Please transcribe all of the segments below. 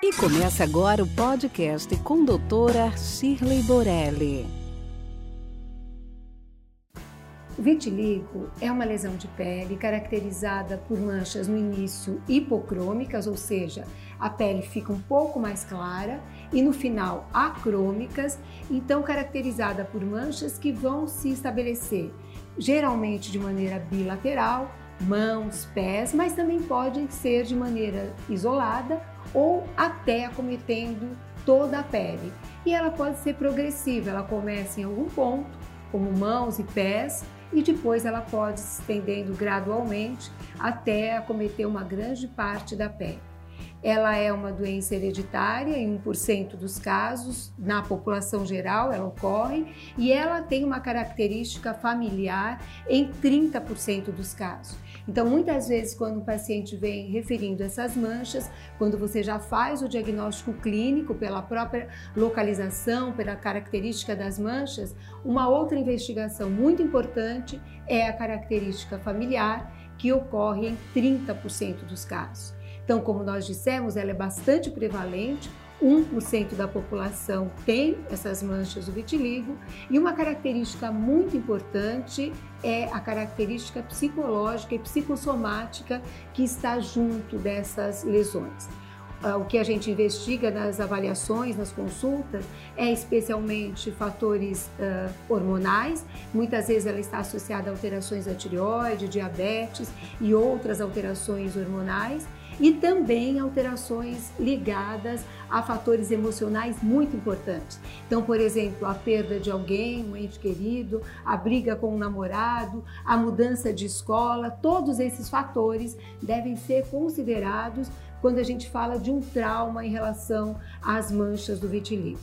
E começa agora o podcast com doutora Shirley Borelli. Vitiligo é uma lesão de pele caracterizada por manchas no início hipocrômicas, ou seja, a pele fica um pouco mais clara, e no final acrômicas, então caracterizada por manchas que vão se estabelecer geralmente de maneira bilateral, mãos, pés, mas também pode ser de maneira isolada ou até acometendo toda a pele. E ela pode ser progressiva, ela começa em algum ponto, como mãos e pés, e depois ela pode se estendendo gradualmente até acometer uma grande parte da pele. Ela é uma doença hereditária em 1% dos casos, na população geral ela ocorre, e ela tem uma característica familiar em 30% dos casos. Então, muitas vezes, quando o paciente vem referindo essas manchas, quando você já faz o diagnóstico clínico pela própria localização, pela característica das manchas, uma outra investigação muito importante é a característica familiar, que ocorre em 30% dos casos. Então, como nós dissemos, ela é bastante prevalente. 1% da população tem essas manchas do vitiligo e uma característica muito importante é a característica psicológica e psicossomática que está junto dessas lesões. O que a gente investiga nas avaliações, nas consultas, é especialmente fatores uh, hormonais. Muitas vezes ela está associada a alterações da tireoide, diabetes e outras alterações hormonais e também alterações ligadas a fatores emocionais muito importantes. Então, por exemplo, a perda de alguém, um ente querido, a briga com um namorado, a mudança de escola, todos esses fatores devem ser considerados quando a gente fala de um trauma em relação às manchas do vitiligo.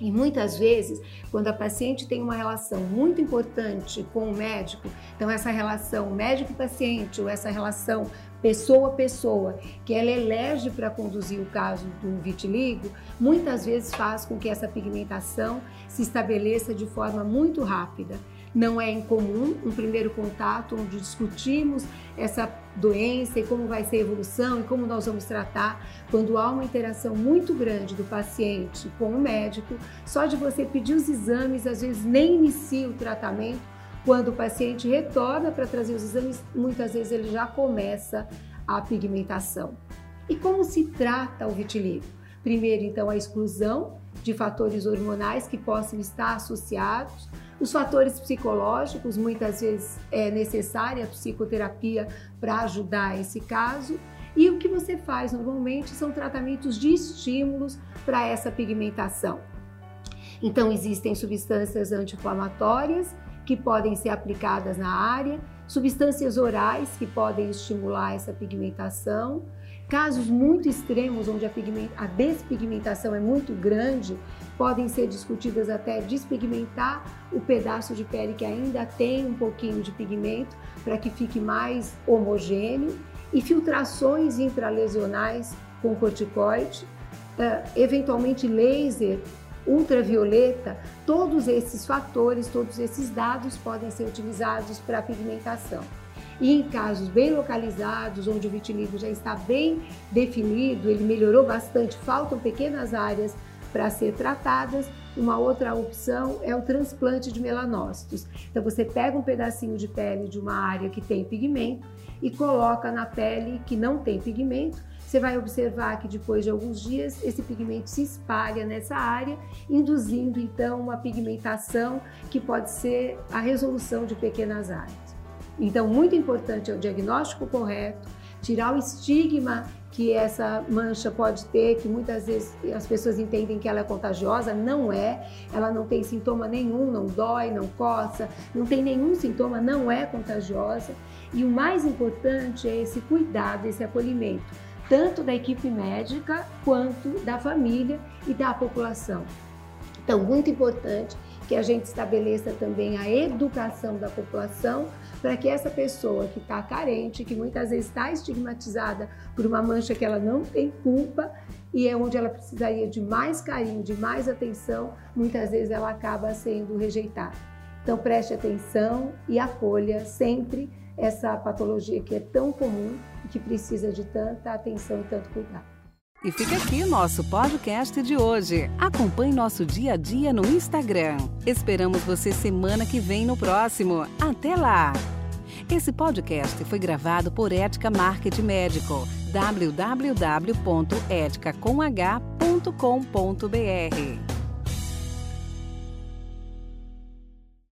E muitas vezes, quando a paciente tem uma relação muito importante com o médico, então essa relação médico-paciente ou essa relação pessoa a pessoa, que ela elege para conduzir o caso do vitiligo, muitas vezes faz com que essa pigmentação se estabeleça de forma muito rápida. Não é incomum um primeiro contato onde discutimos essa doença e como vai ser a evolução e como nós vamos tratar. Quando há uma interação muito grande do paciente com o médico, só de você pedir os exames, às vezes nem inicia o tratamento, quando o paciente retorna para trazer os exames, muitas vezes ele já começa a pigmentação. E como se trata o vitiligo? Primeiro, então, a exclusão de fatores hormonais que possam estar associados, os fatores psicológicos, muitas vezes é necessária a psicoterapia para ajudar esse caso. E o que você faz normalmente são tratamentos de estímulos para essa pigmentação. Então, existem substâncias anti-inflamatórias que podem ser aplicadas na área, substâncias orais que podem estimular essa pigmentação. Casos muito extremos, onde a, a despigmentação é muito grande, podem ser discutidas até despigmentar o pedaço de pele que ainda tem um pouquinho de pigmento para que fique mais homogêneo e filtrações intralesionais com corticoide, eventualmente laser ultravioleta, todos esses fatores, todos esses dados podem ser utilizados para pigmentação. E em casos bem localizados, onde o vitiligo já está bem definido, ele melhorou bastante, faltam pequenas áreas para ser tratadas, uma outra opção é o transplante de melanócitos. Então você pega um pedacinho de pele de uma área que tem pigmento e coloca na pele que não tem pigmento você vai observar que depois de alguns dias esse pigmento se espalha nessa área, induzindo então uma pigmentação que pode ser a resolução de pequenas áreas. Então, muito importante é o diagnóstico correto, tirar o estigma que essa mancha pode ter, que muitas vezes as pessoas entendem que ela é contagiosa, não é. Ela não tem sintoma nenhum, não dói, não coça, não tem nenhum sintoma, não é contagiosa. E o mais importante é esse cuidado, esse acolhimento tanto da equipe médica quanto da família e da população. Então, muito importante que a gente estabeleça também a educação da população para que essa pessoa que está carente, que muitas vezes está estigmatizada por uma mancha que ela não tem culpa e é onde ela precisaria de mais carinho, de mais atenção, muitas vezes ela acaba sendo rejeitada. Então preste atenção e acolha sempre essa patologia que é tão comum e que precisa de tanta atenção e tanto cuidado. E fica aqui nosso podcast de hoje. Acompanhe nosso dia a dia no Instagram. Esperamos você semana que vem no próximo. Até lá! Esse podcast foi gravado por Ética Marketing Médico. www.eticacomh.com.br